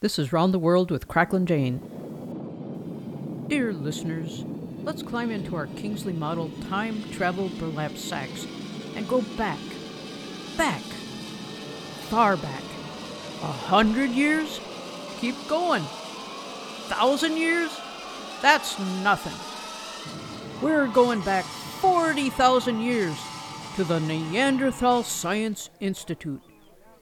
This is Round the World with Cracklin' Jane. Dear listeners, let's climb into our Kingsley model time travel burlap sacks and go back, back, far back. A hundred years? Keep going. Thousand years? That's nothing. We're going back 40,000 years to the Neanderthal Science Institute,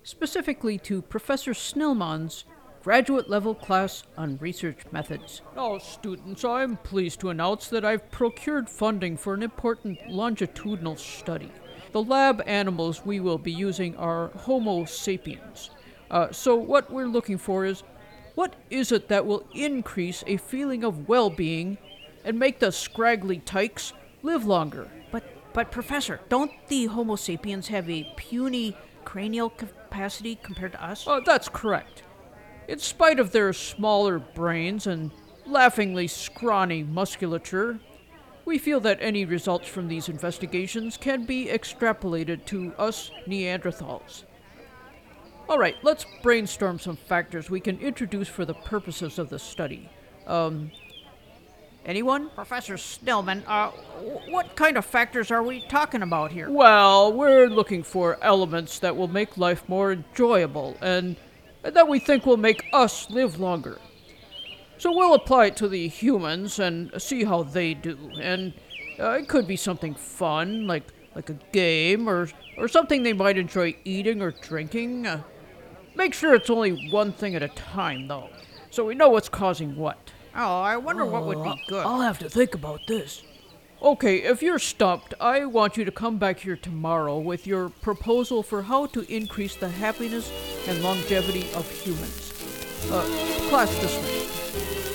specifically to Professor Snellman's graduate level class on research methods. Now, students, I'm pleased to announce that I've procured funding for an important longitudinal study. The lab animals we will be using are Homo sapiens. Uh, so, what we're looking for is what is it that will increase a feeling of well being and make the scraggly tykes live longer? But, but, Professor, don't the Homo sapiens have a puny cranial capacity compared to us? Uh, that's correct. In spite of their smaller brains and laughingly scrawny musculature, we feel that any results from these investigations can be extrapolated to us Neanderthals. All right, let's brainstorm some factors we can introduce for the purposes of the study. Um, anyone? Professor Snellman, uh, what kind of factors are we talking about here? Well, we're looking for elements that will make life more enjoyable and, and that we think will make us live longer. So we'll apply it to the humans and see how they do. And uh, it could be something fun, like like a game, or or something they might enjoy eating or drinking. Uh, make sure it's only one thing at a time, though, so we know what's causing what. Oh, I wonder what would be good. I'll have to think about this. Okay, if you're stumped, I want you to come back here tomorrow with your proposal for how to increase the happiness and longevity of humans. Uh, class dismissed.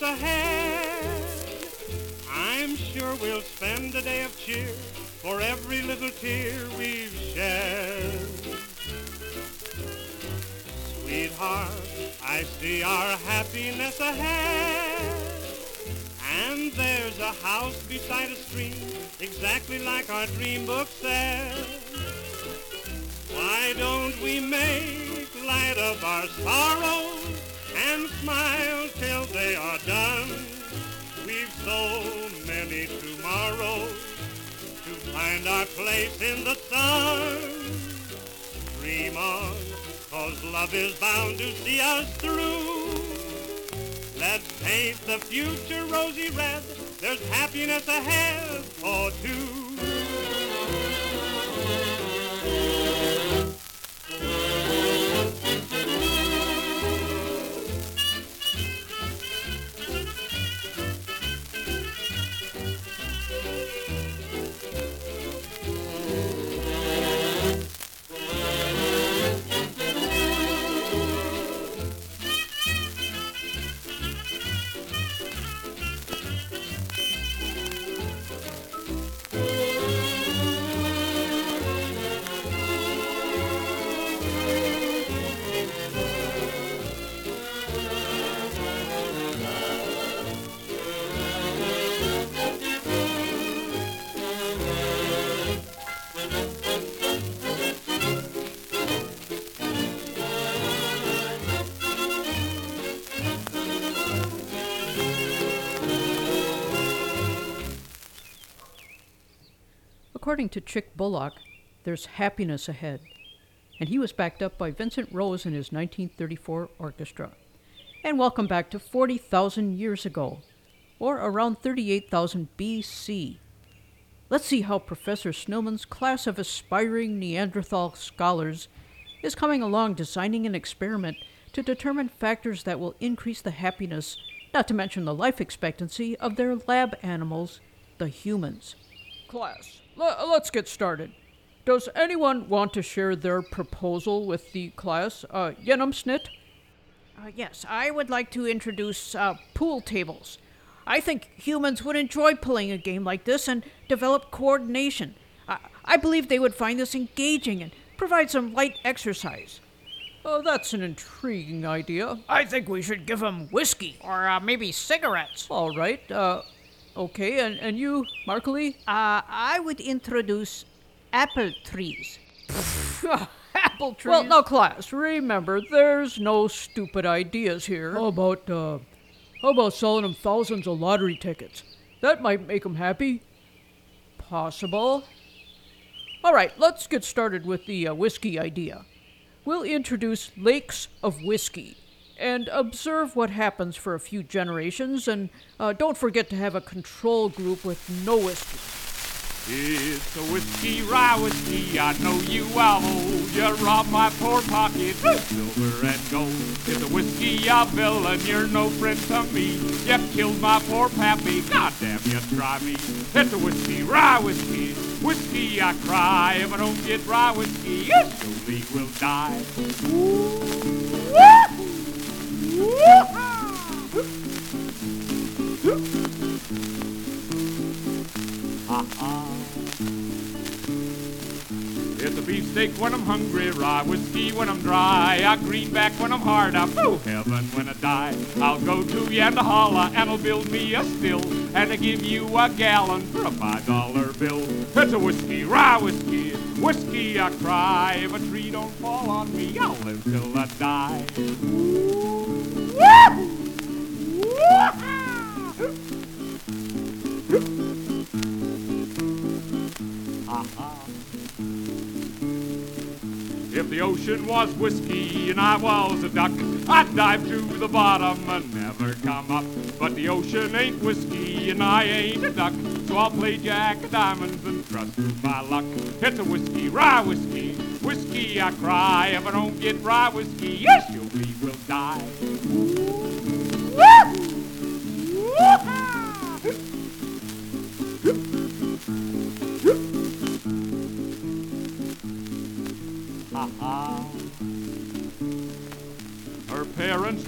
Happiness ahead. Cause love is bound to see us through. Let's paint the future rosy red. There's happiness ahead for two. According to Chick Bullock, there's happiness ahead. And he was backed up by Vincent Rose and his 1934 orchestra. and welcome back to 40,000 years ago, or around 38,000 BC. Let's see how Professor Snowman's class of aspiring Neanderthal scholars is coming along designing an experiment to determine factors that will increase the happiness, not to mention the life expectancy, of their lab animals, the humans. Class, l- let's get started. Does anyone want to share their proposal with the class? Uh, Snit? Uh, yes, I would like to introduce uh, pool tables. I think humans would enjoy playing a game like this and develop coordination. I, I believe they would find this engaging and provide some light exercise. Oh, that's an intriguing idea. I think we should give them whiskey or uh, maybe cigarettes. All right. Uh, okay, and, and you, Markley? Uh, I would introduce apple trees. apple trees? Well, now, class, remember, there's no stupid ideas here. How about, uh, how about selling them thousands of lottery tickets? That might make them happy. Possible. All right, let's get started with the uh, whiskey idea. We'll introduce lakes of whiskey and observe what happens for a few generations, and uh, don't forget to have a control group with no whiskey. It's a whiskey, rye whiskey, I know you I'll well. You robbed my poor pocket, silver and gold. It's a whiskey, a villain, you're no friend to me. You killed my poor pappy, goddamn you try me. It's a whiskey, rye whiskey, whiskey I cry. If I don't get rye whiskey, you surely will die. Uh-uh. It's a beefsteak when I'm hungry, rye whiskey when I'm dry, a greenback when I'm hard up, oh heaven when I die. I'll go to Yandahala and I'll build me a still, and I'll give you a gallon for a five dollar bill. It's a whiskey, rye whiskey, whiskey I cry. If a tree don't fall on me, I'll live till I die. Uh-huh. If the ocean was whiskey and I was a duck, I'd dive to the bottom and never come up. But the ocean ain't whiskey and I ain't a duck, so I'll play Jack of Diamonds and trust to my luck. It's a whiskey, rye whiskey, whiskey I cry. If I don't get rye whiskey, yes, we will die.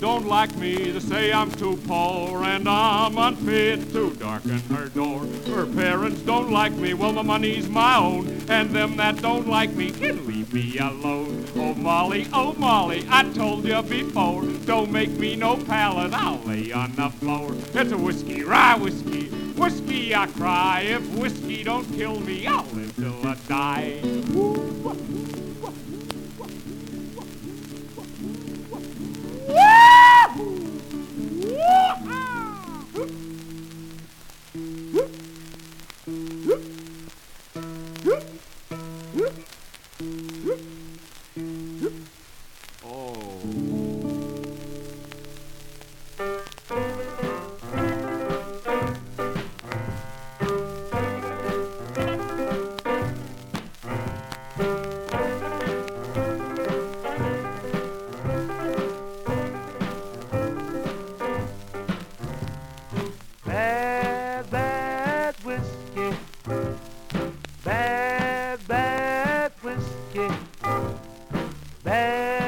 Don't like me, they say I'm too poor and I'm unfit to darken her door. Her parents don't like me, well, the money's my own, and them that don't like me can leave me alone. Oh, Molly, oh, Molly, I told you before, don't make me no pallet, I'll lay on the floor. It's a whiskey, rye whiskey, whiskey I cry. If whiskey don't kill me, I'll live till I die. Bad,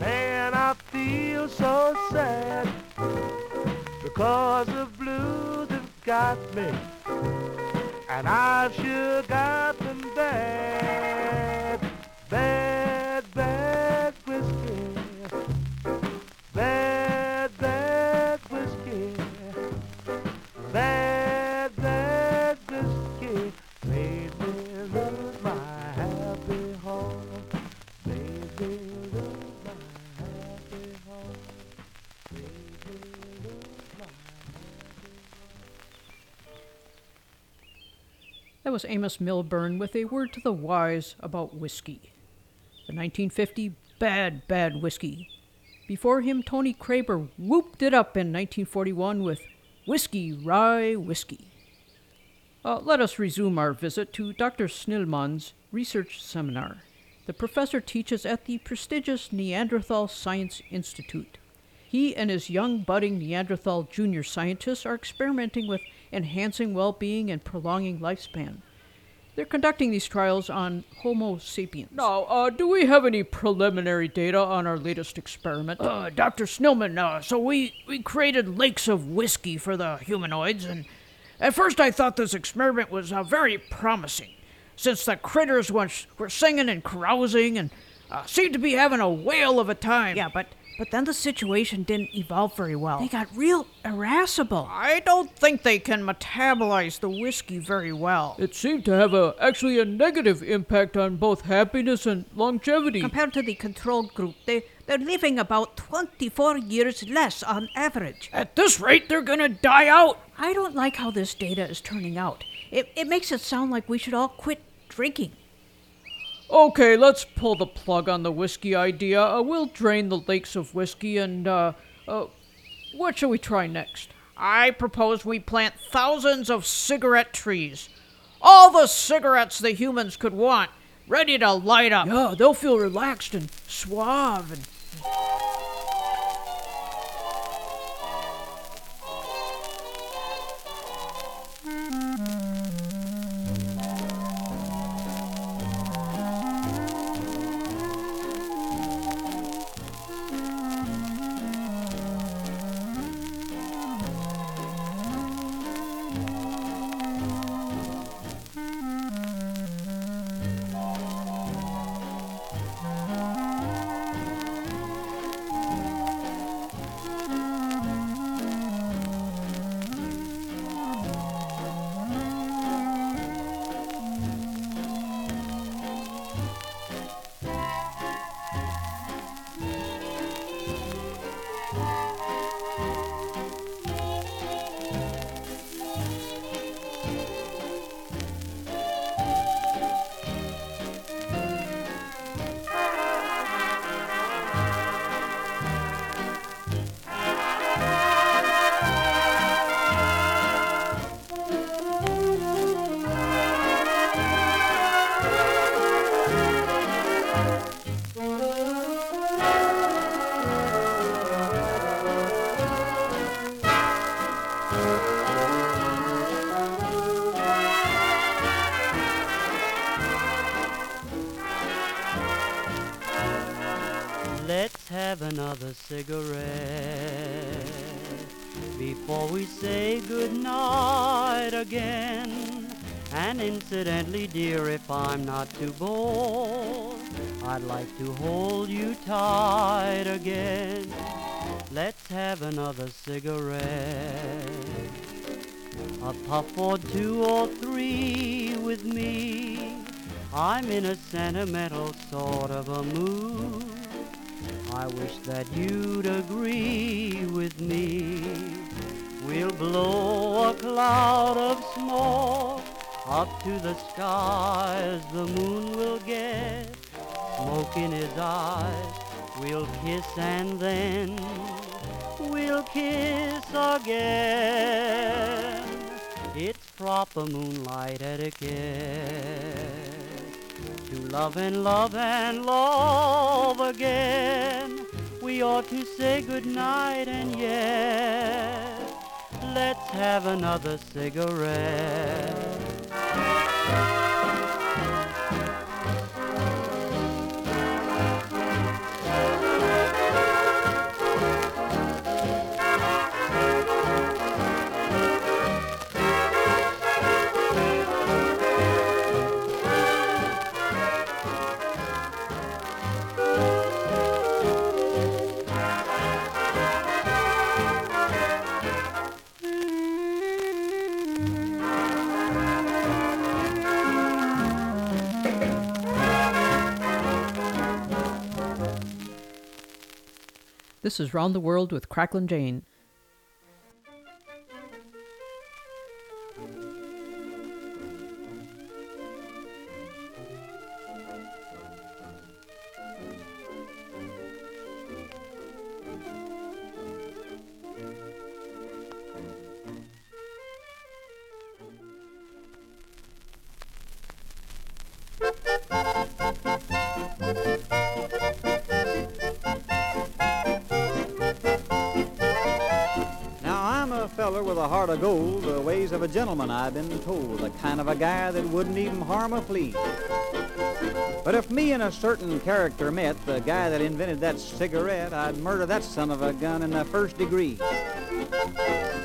Man, I feel so sad because the blues have got me. And I've sure got them bad, was Amos Milburn with a word to the wise about whiskey. The 1950 Bad Bad Whiskey. Before him, Tony Kraber whooped it up in 1941 with Whiskey Rye Whiskey. Uh, let us resume our visit to Dr. Snillman's research seminar. The professor teaches at the prestigious Neanderthal Science Institute. He and his young budding Neanderthal junior scientists are experimenting with enhancing well being and prolonging lifespan. They're conducting these trials on Homo sapiens. Now, uh, do we have any preliminary data on our latest experiment? Uh, Dr. Snillman, uh, so we, we created lakes of whiskey for the humanoids, and at first I thought this experiment was uh, very promising, since the critters was, were singing and carousing and uh, seemed to be having a whale of a time. Yeah, but but then the situation didn't evolve very well. They got real irascible. I don't think they can metabolize the whiskey very well. It seemed to have a, actually a negative impact on both happiness and longevity. Compared to the control group, they they're living about 24 years less on average. At this rate, they're gonna die out. I don't like how this data is turning out. It it makes it sound like we should all quit drinking. Okay, let's pull the plug on the whiskey idea. Uh, we'll drain the lakes of whiskey and, uh, uh, what shall we try next? I propose we plant thousands of cigarette trees. All the cigarettes the humans could want, ready to light up. Yeah, they'll feel relaxed and suave and. Have another cigarette before we say goodnight again. And incidentally, dear, if I'm not too bored, I'd like to hold you tight again. Let's have another cigarette. A puff or two or three with me. I'm in a sentimental sort of a mood. I wish that you'd agree with me. We'll blow a cloud of smoke up to the skies. The moon will get smoke in his eyes. We'll kiss and then we'll kiss again. It's proper moonlight etiquette to love and love and love again. We ought to say goodnight and yet let's have another cigarette. This is Round the World with Cracklin' Jane. Gentleman I've been told, the kind of a guy that wouldn't even harm a flea. But if me and a certain character met, the guy that invented that cigarette, I'd murder that son of a gun in the first degree.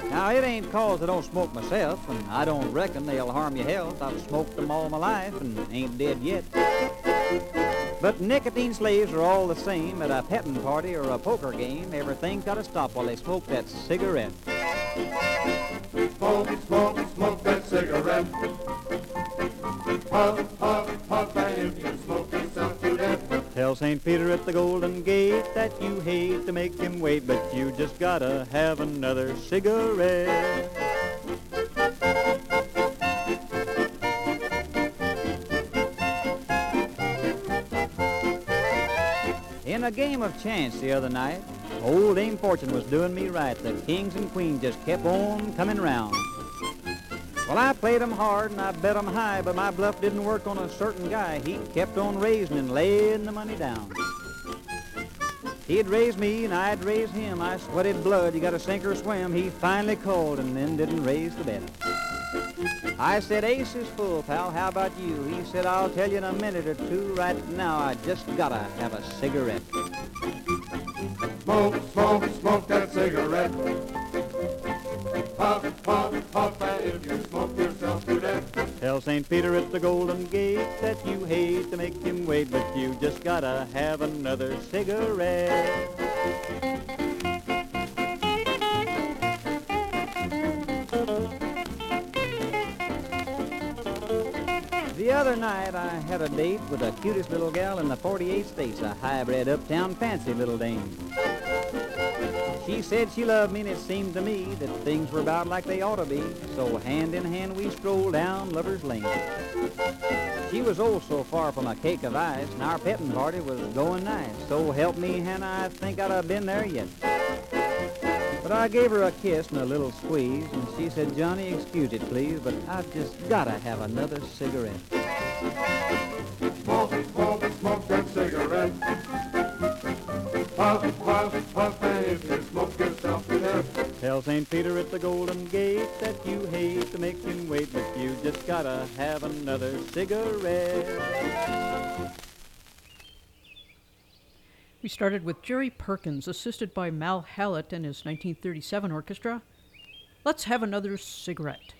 Now it ain't cause I don't smoke myself, and I don't reckon they'll harm your health. I've smoked them all my life and ain't dead yet. But nicotine slaves are all the same at a petting party or a poker game. Everything's got to stop while they smoke that cigarette. Smoke, smoke, smoke that cigarette. Puff, puff, puff, and if you smoke yourself to death. Tell St. Peter at the Golden Gate that you hate to make him wait, but you just gotta have another cigarette. In a game of chance the other night, old Dame Fortune was doing me right. The kings and queens just kept on coming round. Well, I played 'em hard and I bet 'em high, but my bluff didn't work on a certain guy. He kept on raising and laying the money down. He'd raise me and I'd raise him. I sweated blood. You got to sink or swim. He finally called and then didn't raise the bet. I said, Ace is full, pal. How about you? He said, I'll tell you in a minute or two. Right now, I just gotta have a cigarette. Smoke, smoke, smoke that cigarette. Puff, puff, puff, and if you smoke yourself to death. Tell St. Peter at the Golden Gate that you hate to make him wait, but you just gotta have another cigarette. The other night I had a date with the cutest little gal in the 48 states, a hybrid uptown fancy little dame. She said she loved me and it seemed to me that things were about like they ought to be, so hand in hand we strolled down Lover's Lane. She was oh so far from a cake of ice, and our petting party was going nice. So help me, Hannah, I think I'd have been there yet. But I gave her a kiss and a little squeeze, and she said, Johnny, excuse it, please, but I've just gotta have another cigarette. Smoke, smoke, smoke that cigarette. Puff, puff, puff, and if you smoke yourself to death. Tell St. Peter at the Golden Gate that you hate to make him wait, but you just gotta have another cigarette. We started with Jerry Perkins, assisted by Mal Hallett and his 1937 orchestra. Let's have another cigarette.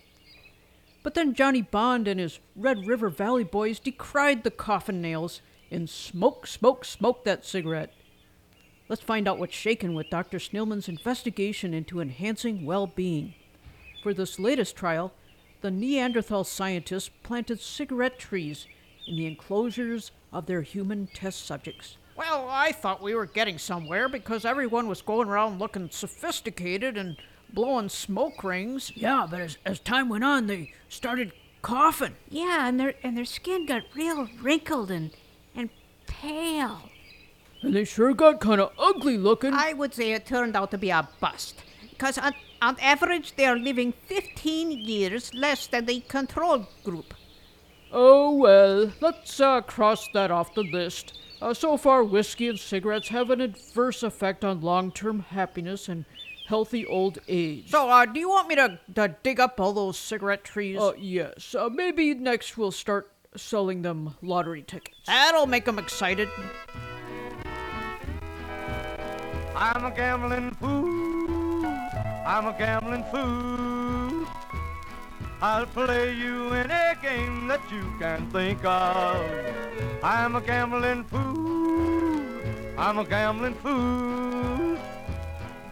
But then Johnny Bond and his Red River Valley boys decried the coffin nails and smoke, smoke, smoke that cigarette. Let's find out what's shaken with Dr. Snillman's investigation into enhancing well being. For this latest trial, the Neanderthal scientists planted cigarette trees in the enclosures of their human test subjects. Well, I thought we were getting somewhere because everyone was going around looking sophisticated and blowing smoke rings. Yeah, but as, as time went on, they started coughing. Yeah, and their and their skin got real wrinkled and and pale. And they sure got kind of ugly looking. I would say it turned out to be a bust. Because on, on average, they are living 15 years less than the control group. Oh well, let's uh, cross that off the list. Uh, so far, whiskey and cigarettes have an adverse effect on long term happiness and healthy old age. So, uh, do you want me to, to dig up all those cigarette trees? Uh, yes. Uh, maybe next we'll start selling them lottery tickets. That'll make them excited. I'm a gambling fool. I'm a gambling fool. I'll play you any game that you can think of. I'm a gambling fool. I'm a gambling fool.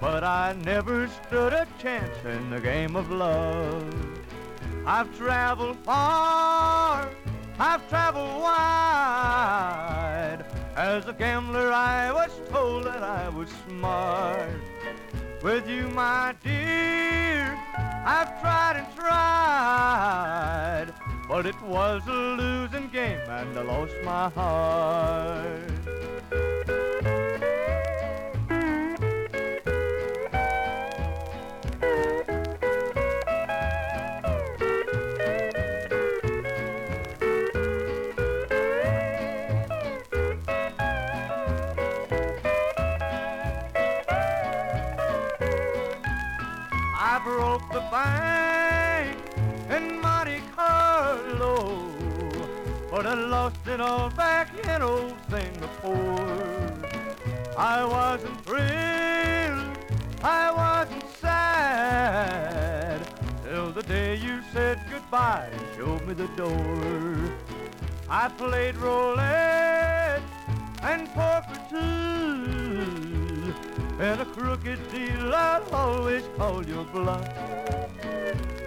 But I never stood a chance in the game of love. I've traveled far. I've traveled wide. As a gambler, I was told that I was smart. With you, my dear, I've tried and tried. But it was a losing game, and I lost my heart. I broke the bank in Monte Carlo, but I lost it all back in old Singapore. I wasn't thrilled, I wasn't sad, till the day you said goodbye and showed me the door. I played roulette and poker too. In a crooked deal, I'd always call your bluff.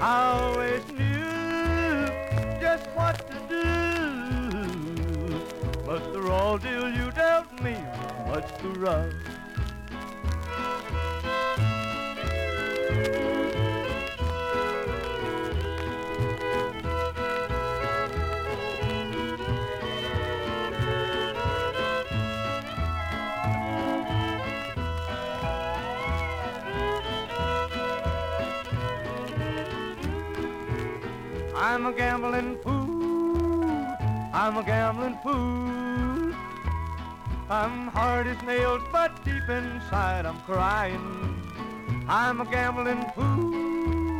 I always knew just what to do. But the raw deal you dealt me was much too rough. I'm a gambling fool. I'm a gambling fool. I'm hard as nails, but deep inside I'm crying. I'm a gambling fool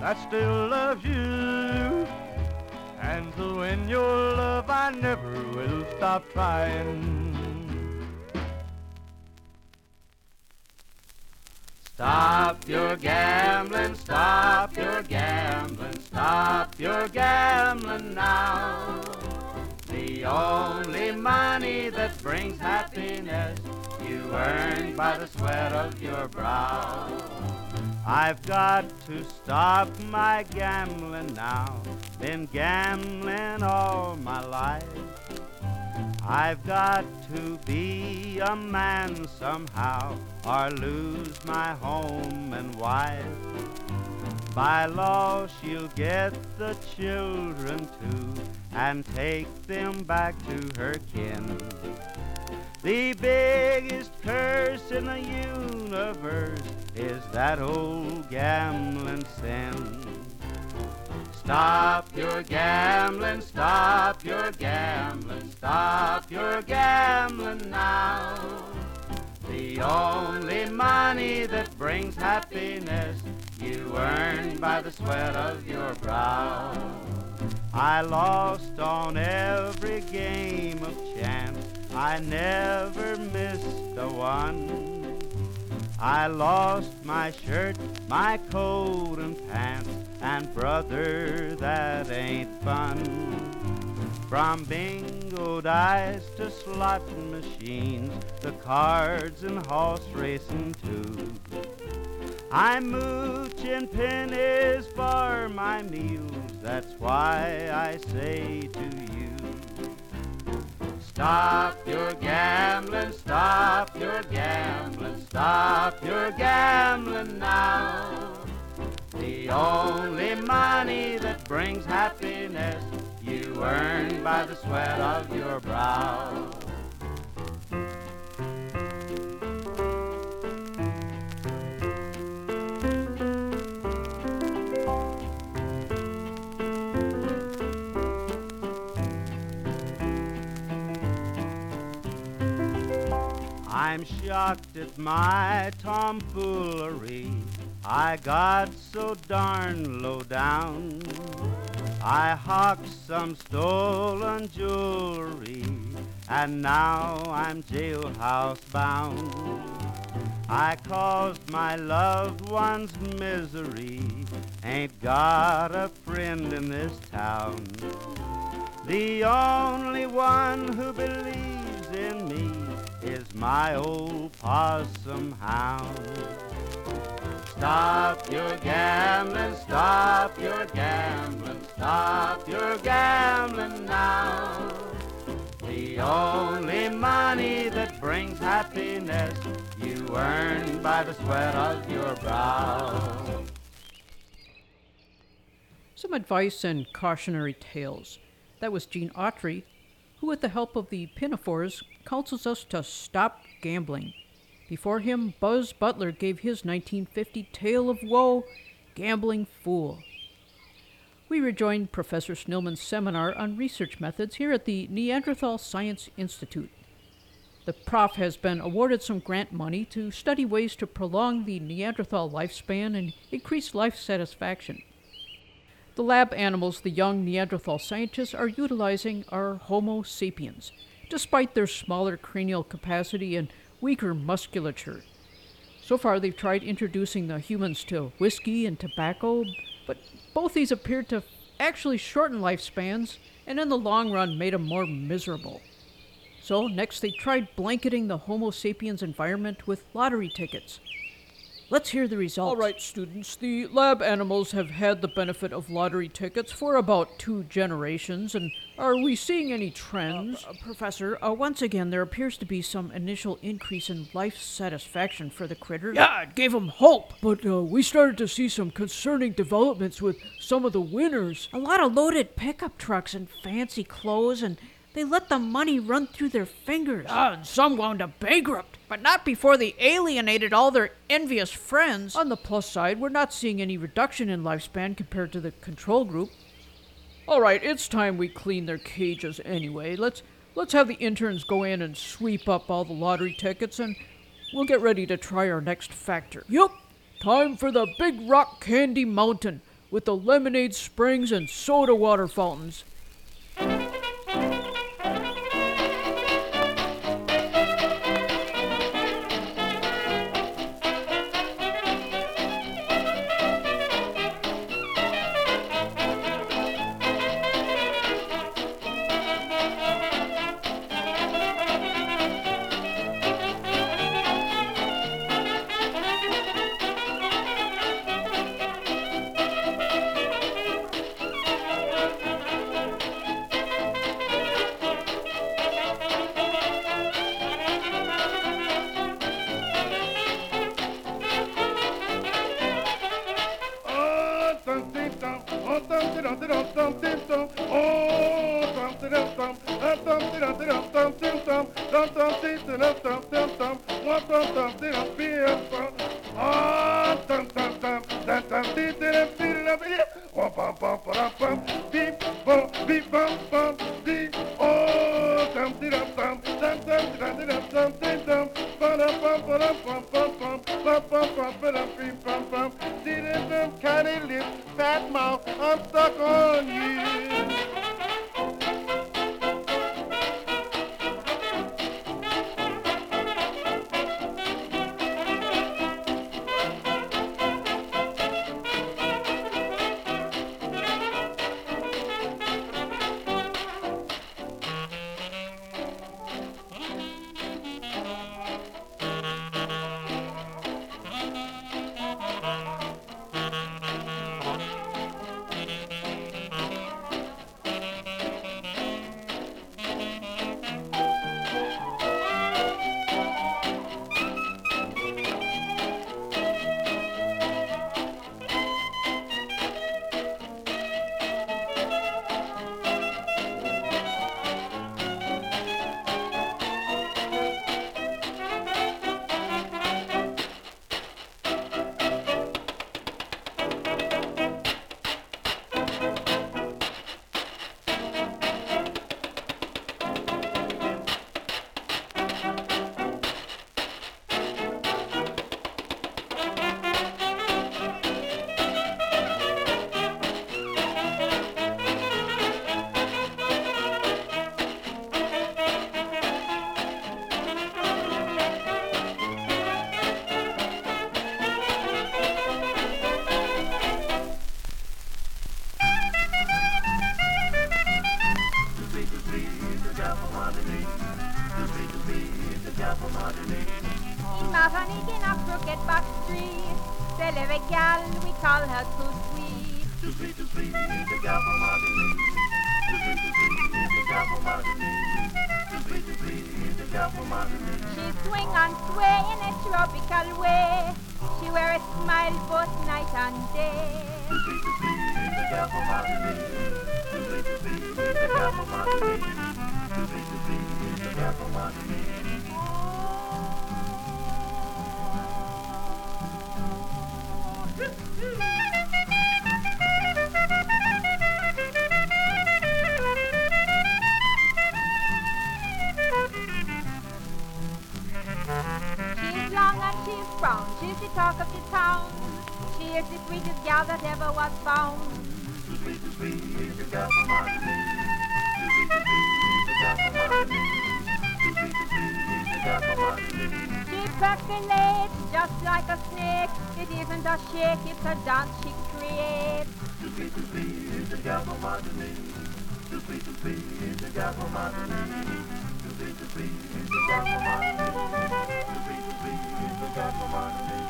that still loves you. And to win your love, I never will stop trying. Stop your gambling, stop your gambling, stop your gambling now. The only money that brings happiness you earn by the sweat of your brow. I've got to stop my gambling now. Been gambling all my life. I've got to be a man somehow or lose my home and wife. By law, she'll get the children too and take them back to her kin. The biggest curse in the universe is that old gambling sin. Stop your gambling, stop your gambling, stop your gambling now. The only money that brings happiness you earn by the sweat of your brow. I lost on every game of chance. I never missed a one. I lost my shirt, my coat and pants, and brother, that ain't fun. From bingo dice to slot machines, the cards and horse racing too. I'm mooching pennies for my meals, that's why I say to you. Stop your gambling, stop your gambling, stop your gambling now. The only money that brings happiness you earn by the sweat of your brow. I'm shocked at my tomfoolery. I got so darn low down. I hawked some stolen jewelry, and now I'm jailhouse bound. I caused my loved one's misery, ain't got a friend in this town. The only one who believes in me is my old possum hound. Stop your gambling, stop your gambling, stop your gambling now. The only money that brings happiness you earn by the sweat of your brow. Some advice and cautionary tales. That was Gene Autry, who, with the help of the Pinafores, counsels us to stop gambling. Before him, Buz Butler gave his 1950 Tale of Woe, Gambling Fool. We rejoined Professor Snillman's seminar on research methods here at the Neanderthal Science Institute. The prof has been awarded some grant money to study ways to prolong the Neanderthal lifespan and increase life satisfaction. The lab animals the young Neanderthal scientists are utilizing are Homo sapiens, despite their smaller cranial capacity and weaker musculature. So far, they've tried introducing the humans to whiskey and tobacco, but both these appeared to actually shorten lifespans and in the long run made them more miserable. So, next, they tried blanketing the Homo sapiens environment with lottery tickets. Let's hear the results. All right, students. The lab animals have had the benefit of lottery tickets for about two generations, and are we seeing any trends? Uh, Professor, uh, once again, there appears to be some initial increase in life satisfaction for the critters. Yeah, it gave them hope. But uh, we started to see some concerning developments with some of the winners. A lot of loaded pickup trucks and fancy clothes, and they let the money run through their fingers. Ah, and some wound up bankrupt. But not before they alienated all their envious friends. On the plus side, we're not seeing any reduction in lifespan compared to the control group. All right, it's time we clean their cages anyway. Let's let's have the interns go in and sweep up all the lottery tickets and we'll get ready to try our next factor. Yup. Time for the Big Rock Candy Mountain with the lemonade springs and soda water fountains. Fat mouth, I'm stuck on you. Imagine in a crooked back street, there live a gal, we call her too sweet. Too sweet, too sweet, the gal from Martinique. Too sweet, too sweet, the gal from Martinique. Too sweet, too sweet, the gal from Martinique. She swing and sway in a tropical way. She wear a smile both night and day. Too sweet, too sweet, the gal from Martinique. Too sweet, too sweet, the gal from Martinique. Too sweet, too sweet, the gal from Martinique. Talk of the town. She is the sweetest gal that ever was found. She percolates just like a snake. It isn't a shake, it's a dance she creates. From Martinique.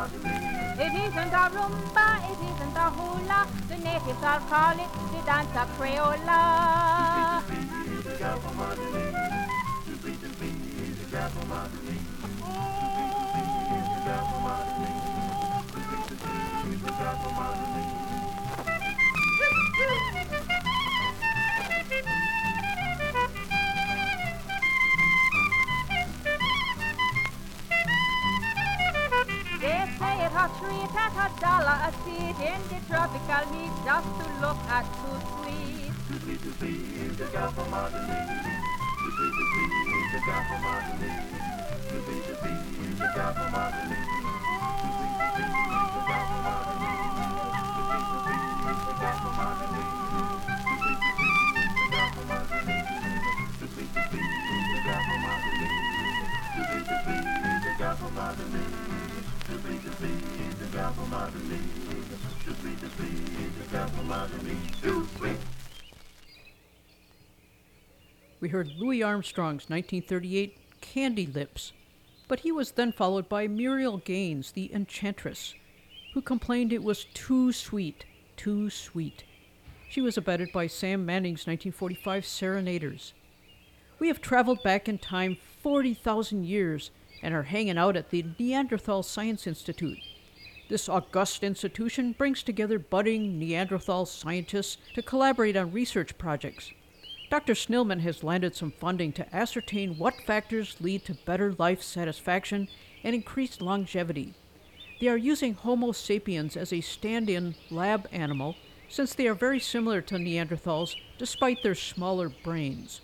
It isn't a rumba, it isn't a hula. The natives all call it the dance of Crayola. Too it a treat at a dollar a seat in the tropical heat just to look at too sweet. Too sweet to see the gal from Martinique. Too sweet to see the gal from Martinique. Too sweet to see the gal from Martinique. Too sweet to see the gal from Martinique. Too sweet to see the gal from Martinique. Sweet to see the sweet. We heard Louis Armstrong's 1938 Candy Lips, but he was then followed by Muriel Gaines, the Enchantress, who complained it was too sweet, too sweet. She was abetted by Sam Manning's 1945 Serenaders. We have traveled back in time 40,000 years and are hanging out at the Neanderthal Science Institute. This august institution brings together budding Neanderthal scientists to collaborate on research projects. Dr. Snillman has landed some funding to ascertain what factors lead to better life satisfaction and increased longevity. They are using Homo sapiens as a stand in lab animal since they are very similar to Neanderthals despite their smaller brains.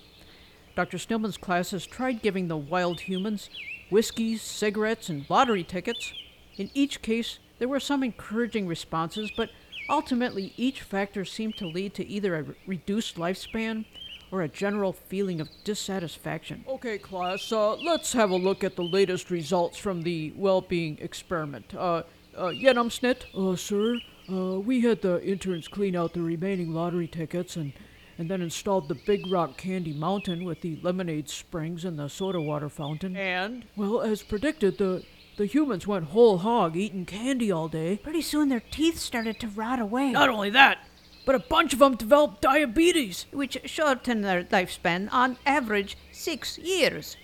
Dr. Snillman's classes tried giving the wild humans whiskeys, cigarettes, and lottery tickets. In each case, there were some encouraging responses, but ultimately each factor seemed to lead to either a re- reduced lifespan or a general feeling of dissatisfaction. Okay, class, uh, let's have a look at the latest results from the well-being experiment. Uh, uh, Yenam Snit? Uh, sir, uh, we had the interns clean out the remaining lottery tickets and, and then installed the Big Rock Candy Mountain with the lemonade springs and the soda water fountain. And? Well, as predicted, the the humans went whole hog eating candy all day. Pretty soon their teeth started to rot away. Not only that, but a bunch of them developed diabetes. which shortened their lifespan on average six years.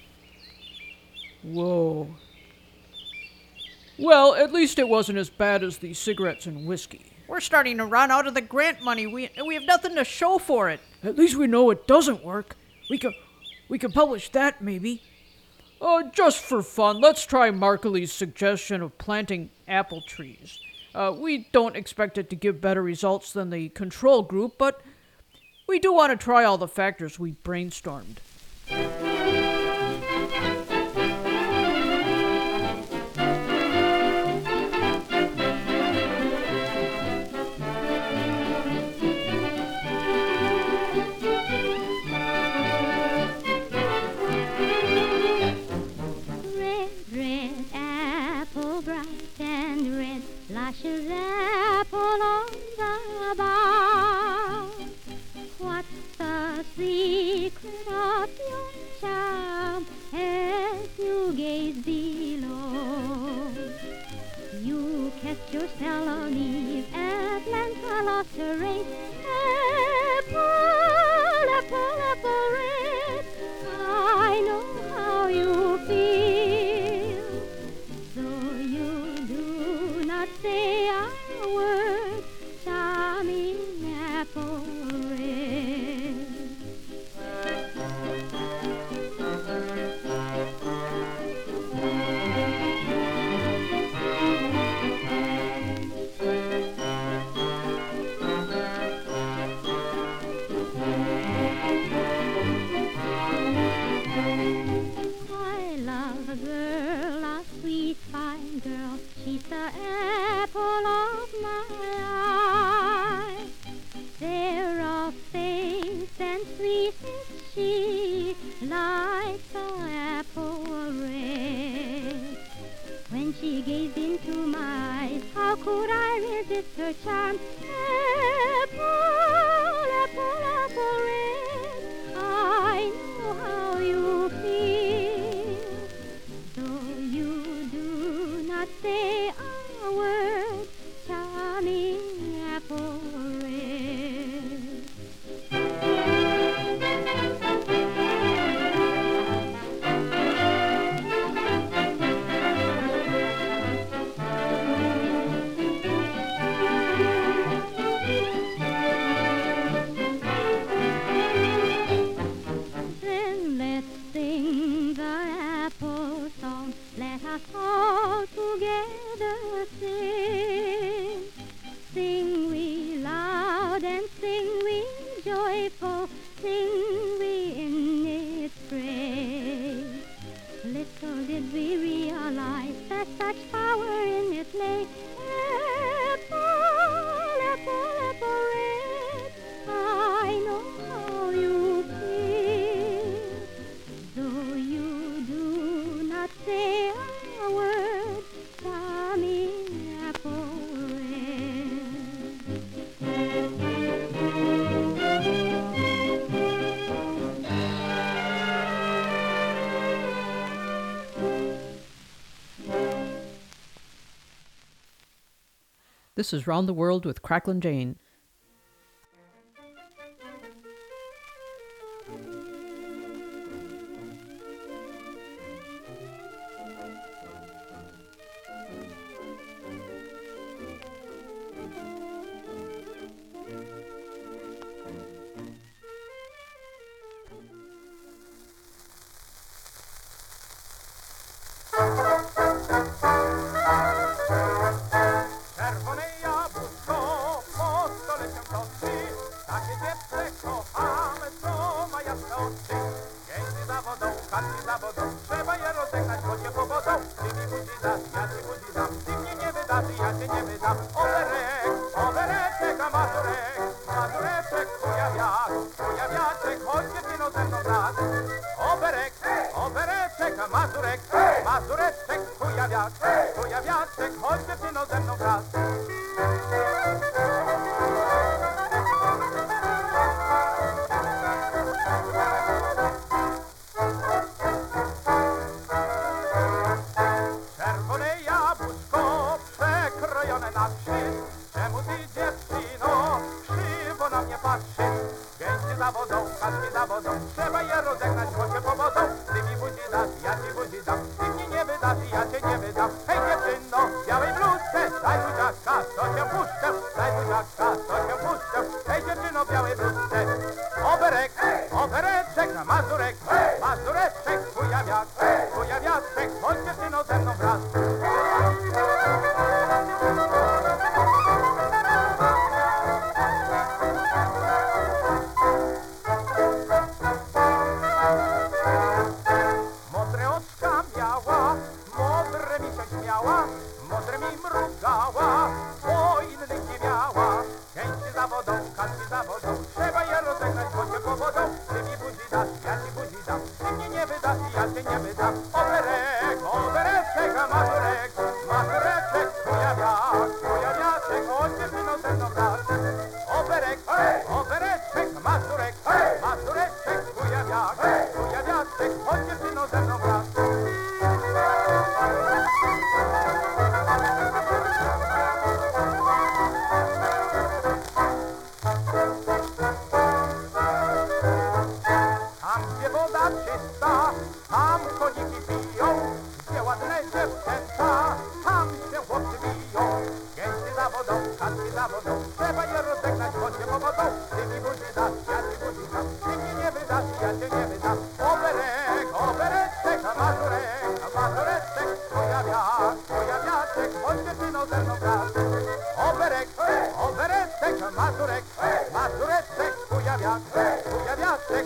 Whoa. Well, at least it wasn't as bad as the cigarettes and whiskey. We're starting to run out of the grant money. We, we have nothing to show for it. At least we know it doesn't work. We could, we could publish that, maybe. Uh, just for fun, let's try Markley's suggestion of planting apple trees. Uh, we don't expect it to give better results than the control group, but we do want to try all the factors we brainstormed. precious apple on the bough. What's the secret of your charm as you gaze below? You catch your salon eve at length, lost a race. joyful sing we in its praise. Little did we realize that such power in it lay. This is Round the World with Cracklin' Jane. Mazurek,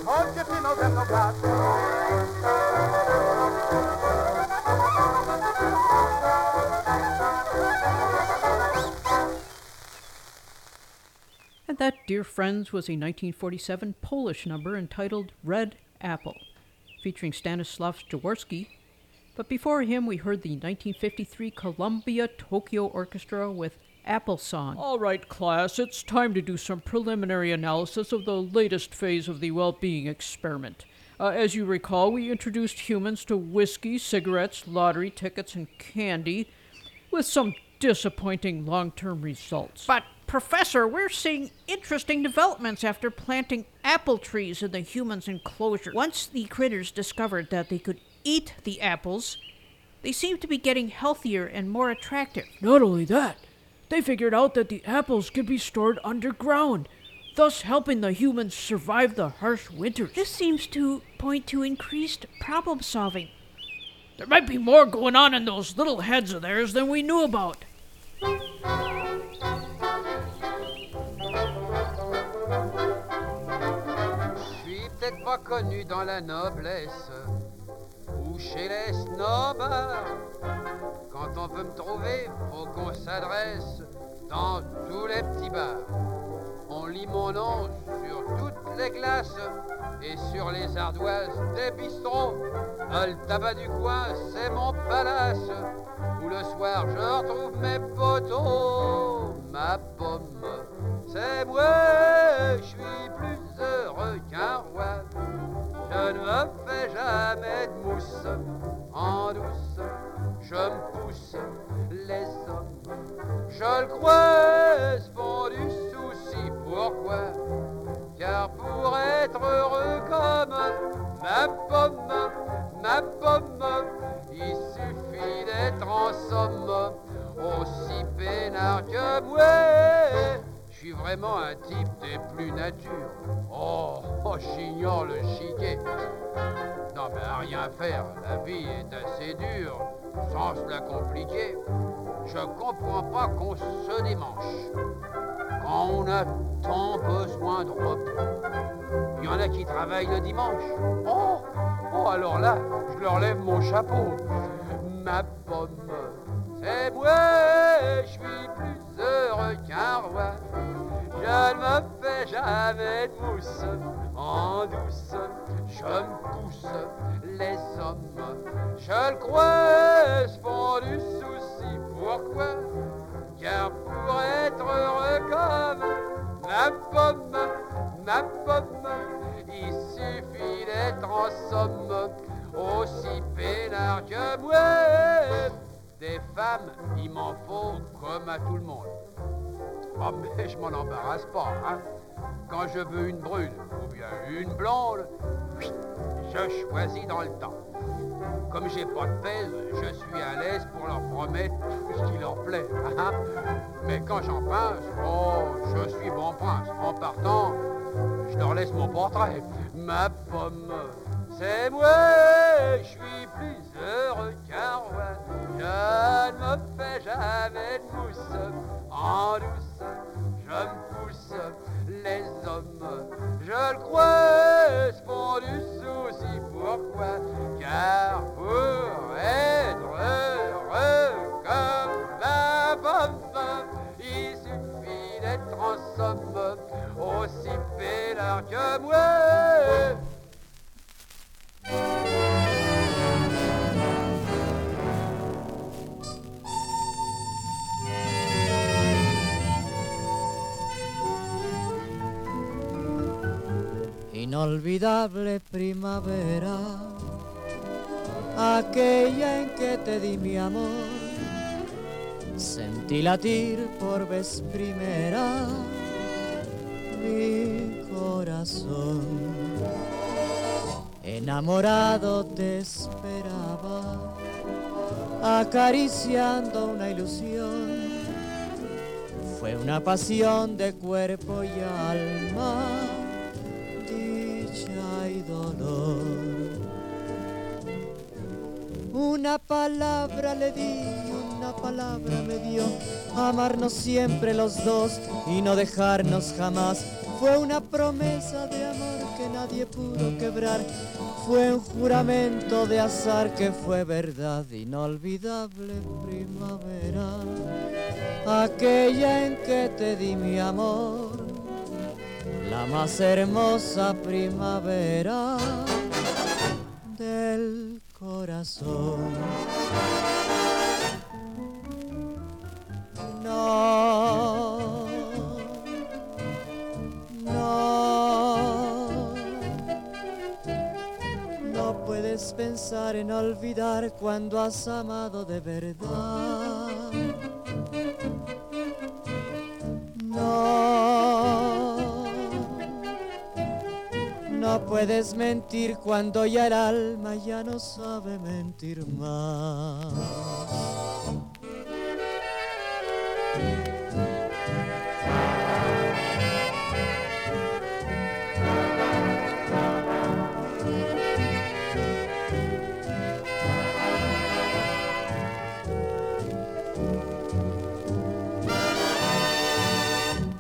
chodź dziewczyno ze mną. And that, dear friends, was a 1947 Polish number entitled Red Apple, featuring Stanislav Jaworski. But before him, we heard the 1953 Columbia Tokyo Orchestra with Apple Song. All right, class, it's time to do some preliminary analysis of the latest phase of the well being experiment. Uh, as you recall, we introduced humans to whiskey, cigarettes, lottery tickets, and candy, with some disappointing long term results. But, Professor, we're seeing interesting developments after planting apple trees in the human's enclosure. Once the critters discovered that they could eat the apples, they seemed to be getting healthier and more attractive. Not only that, they figured out that the apples could be stored underground, thus helping the humans survive the harsh winters. This seems to point to increased problem solving. There might be more going on in those little heads of theirs than we knew about. Je suis peut-être pas connu dans la noblesse chez les snobs. Quand on veut me trouver, faut qu'on s'adresse dans tous les petits bars. On lit mon nom sur toutes les glaces et sur les ardoises des bistrots. Le tabac du coin, c'est mon palace où le soir je retrouve mes poteaux. Ma pomme, c'est moi, je suis plus heureux qu'un roi. Les hommes. Je le crois, font du souci. Pourquoi? Car pour être heureux comme ma pomme, ma pomme, il suffit d'être en somme aussi peinard que moi. Je suis vraiment un type des plus nature. Oh, oh j'ignore le chiquet. Non mais à rien faire, la vie est assez dure, sans se la compliquer. Je comprends pas qu'on se démanche quand on a tant besoin de repos. Il y en a qui travaillent le dimanche. Oh, oh alors là, je leur lève mon chapeau. Ma pomme, c'est moi, je suis plus heureux qu'un roi. Je ne me fais jamais de mousse en douce. Je me pousse les hommes. Je le crois, se font du souci. Pourquoi? Car pour être heureux comme ma pomme, ma pomme, il suffit d'être en somme aussi peinard que moi. Des femmes, il m'en faut comme à tout le monde. Oh, mais je m'en embarrasse pas, hein. Quand je veux une brune ou bien une blonde, je choisis dans le temps. Comme j'ai pas de pèse, je suis à l'aise pour leur promettre tout ce qui leur plaît. hein. Mais quand j'en pince, oh, je suis bon prince. En partant, je leur laisse mon portrait. Ma pomme, c'est moi, je suis plus heureux qu'un roi. Jamais de mousse en douce. Je me pousse les hommes, je le crois, se font du souci. Pourquoi Inolvidable primavera, aquella en que te di mi amor, sentí latir por vez primera mi corazón. enamorado te esperaba, acariciando una ilusión. Fue una pasión de cuerpo y alma, Una palabra le di, una palabra me dio, amarnos siempre los dos y no dejarnos jamás. Fue una promesa de amor que nadie pudo quebrar, fue un juramento de azar que fue verdad, inolvidable primavera, aquella en que te di mi amor, la más hermosa primavera del corazón. No, no, no puedes pensar en olvidar cuando has amado de verdad. Puedes mentir cuando ya el alma ya no sabe mentir más.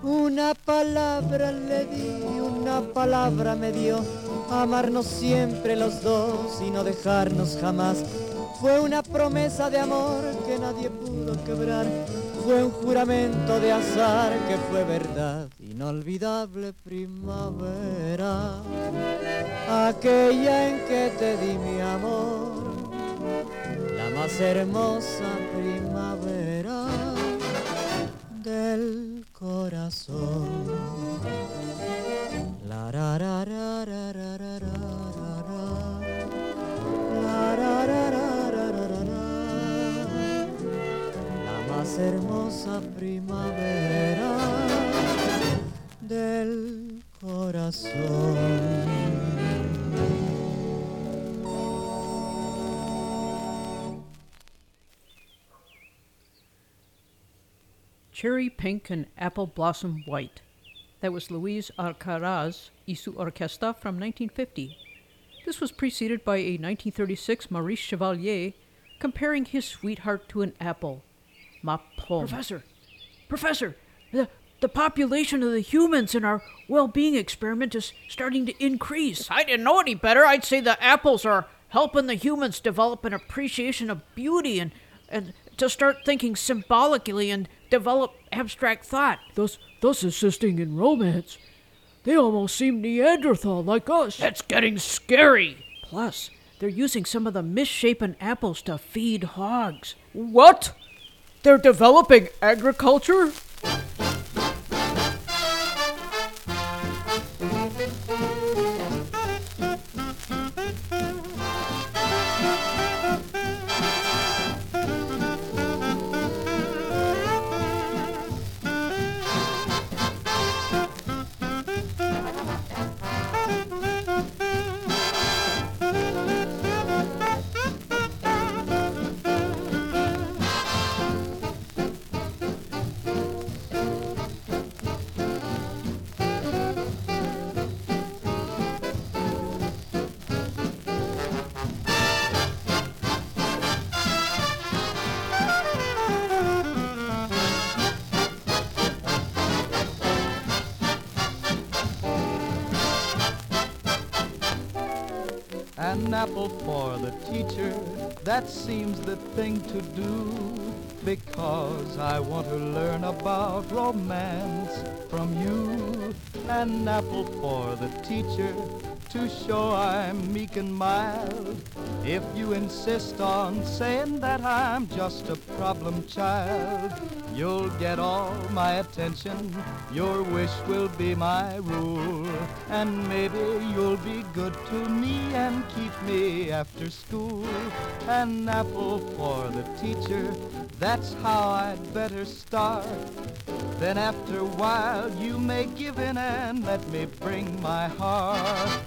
Una palabra le di, una palabra me dio, amarnos siempre los dos y no dejarnos jamás. Fue una promesa de amor que nadie pudo quebrar, fue un juramento de azar que fue verdad, inolvidable primavera, aquella en que te di mi amor, la más hermosa primavera del corazón. Hermosa primavera del corazón. Cherry Pink and Apple Blossom White. That was Luis Arcaraz y su Orquesta from 1950. This was preceded by a 1936 Maurice Chevalier comparing his sweetheart to an apple. Ma. Professor, Professor, the, the population of the humans in our well being experiment is starting to increase. If I didn't know any better, I'd say the apples are helping the humans develop an appreciation of beauty and, and to start thinking symbolically and develop abstract thought. Thus, thus assisting in romance. They almost seem Neanderthal like us. That's getting scary. Plus, they're using some of the misshapen apples to feed hogs. What? They're developing agriculture? That seems the thing to do. Because I want to learn about romance from you. An apple for the teacher, to show I'm meek and mild. If you insist on saying that I'm just a problem child, you'll get all my attention. Your wish will be my rule. And maybe you'll be good to me and keep me after school. An apple for the teacher, that's how I'd better start. Then after a while you may give in and let me bring my heart.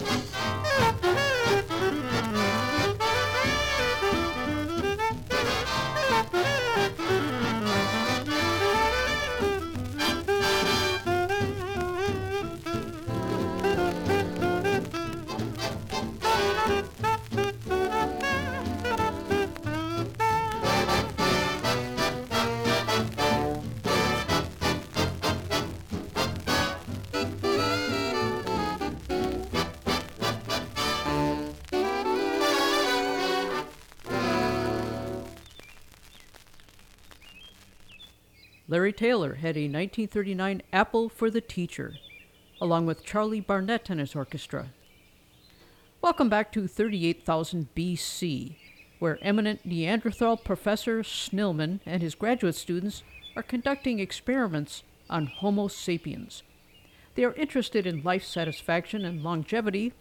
Larry Taylor had a 1939 Apple for the Teacher, along with Charlie Barnet and his orchestra. Welcome back to 38,000 BC, where eminent Neanderthal Professor Snillman and his graduate students are conducting experiments on Homo sapiens. They are interested in life satisfaction and longevity,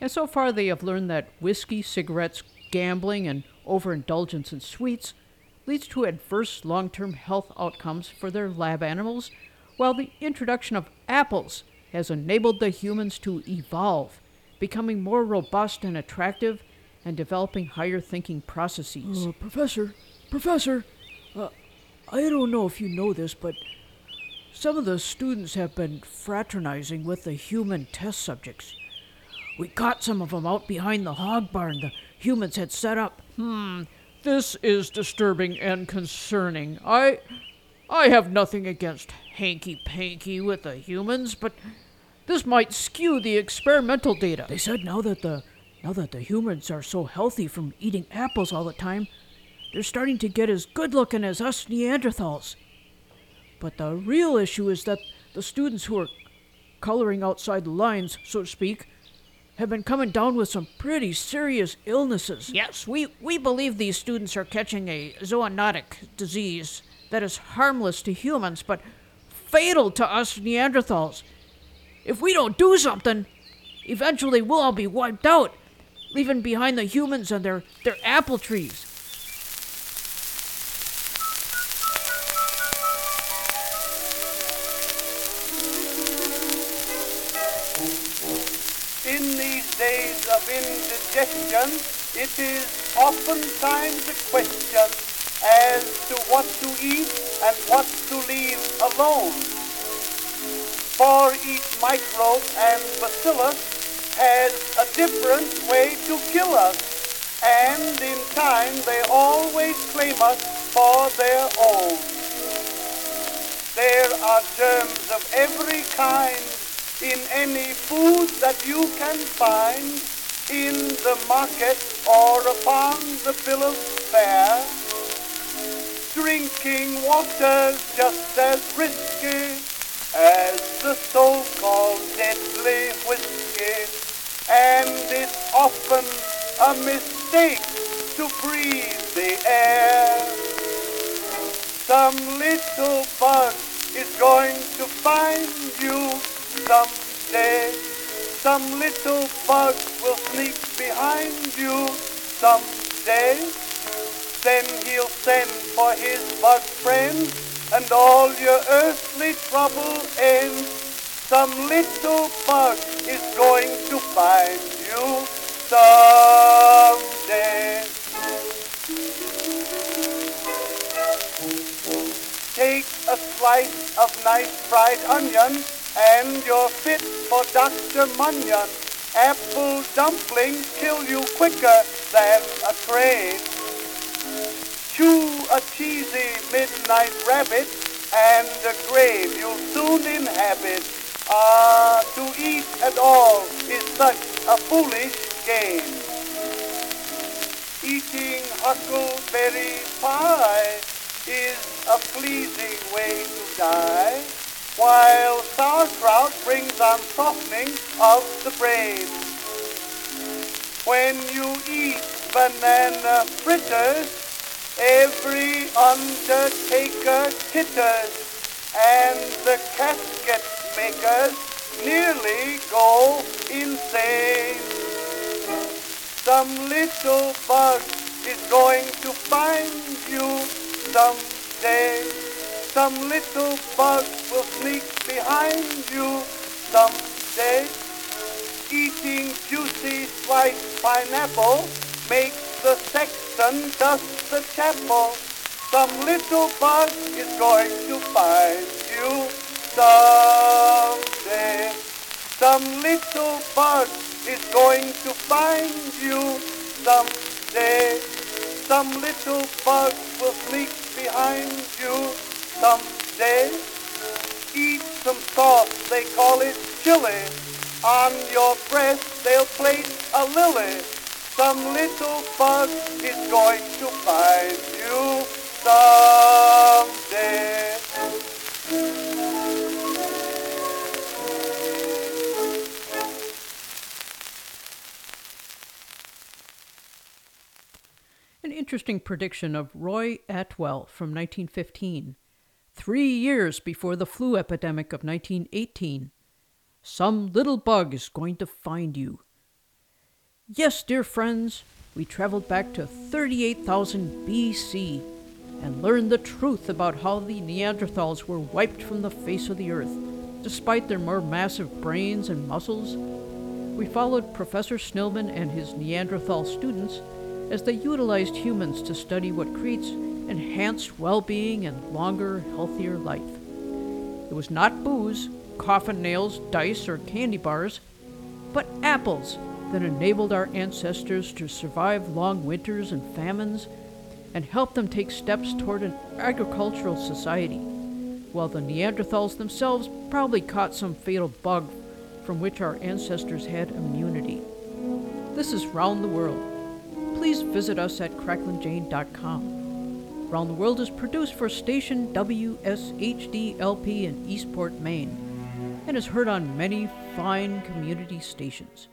and so far they have learned that whiskey, cigarettes, gambling, and overindulgence in sweets leads to adverse long term health outcomes for their lab animals, while the introduction of apples has enabled the humans to evolve, becoming more robust and attractive and developing higher thinking processes. Uh, professor, Professor, uh, I don't know if you know this, but some of the students have been fraternizing with the human test subjects. We caught some of them out behind the hog barn the humans had set up. Hmm, this is disturbing and concerning. I I have nothing against hanky panky with the humans, but this might skew the experimental data. They said now that the now that the humans are so healthy from eating apples all the time, they're starting to get as good looking as us Neanderthals. But the real issue is that the students who are coloring outside the lines, so to speak, have been coming down with some pretty serious illnesses. Yes, we, we believe these students are catching a zoonotic disease that is harmless to humans but fatal to us Neanderthals. If we don't do something, eventually we'll all be wiped out, leaving behind the humans and their, their apple trees. Indigestion, it is oftentimes a question as to what to eat and what to leave alone. For each microbe and bacillus has a different way to kill us, and in time they always claim us for their own. There are germs of every kind in any food that you can find in the market or upon the bill of fare. Drinking water's just as risky as the so-called deadly whiskey, and it's often a mistake to breathe the air. Some little bug is going to find you someday. Some little bug will sneak behind you someday. Then he'll send for his bug friends and all your earthly trouble ends. Some little bug is going to find you someday. Take a slice of nice fried onion and you're fit for Dr. Munyon. Apple dumplings kill you quicker than a train. Chew a cheesy midnight rabbit and a grave you'll soon inhabit. Ah, to eat at all is such a foolish game. Eating huckleberry pie is a pleasing way to die while sauerkraut brings on softening of the brain. When you eat banana fritters, every undertaker titters, and the casket makers nearly go insane. Some little bug is going to find you someday. Some little bug will sneak behind you someday. Eating juicy sliced pineapple makes the sexton dust the chapel. Some little bug is going to find you someday. Some little bug is going to find you someday. Some little bug will sneak behind you someday. Eat some sauce, they call it chili. On your breast they'll place a lily. Some little bug is going to find you someday. An interesting prediction of Roy Atwell from 1915, three years before the flu epidemic of 1918. Some little bug is going to find you. Yes, dear friends, we traveled back to 38,000 BC and learned the truth about how the Neanderthals were wiped from the face of the earth, despite their more massive brains and muscles. We followed Professor Snillman and his Neanderthal students as they utilized humans to study what creates enhanced well being and longer, healthier life. It was not booze, coffin nails, dice, or candy bars, but apples that enabled our ancestors to survive long winters and famines and helped them take steps toward an agricultural society, while the Neanderthals themselves probably caught some fatal bug from which our ancestors had immunity. This is Round the World. Please visit us at cracklinjane.com. Round the World is produced for station WSHDLP in Eastport, Maine, and is heard on many fine community stations.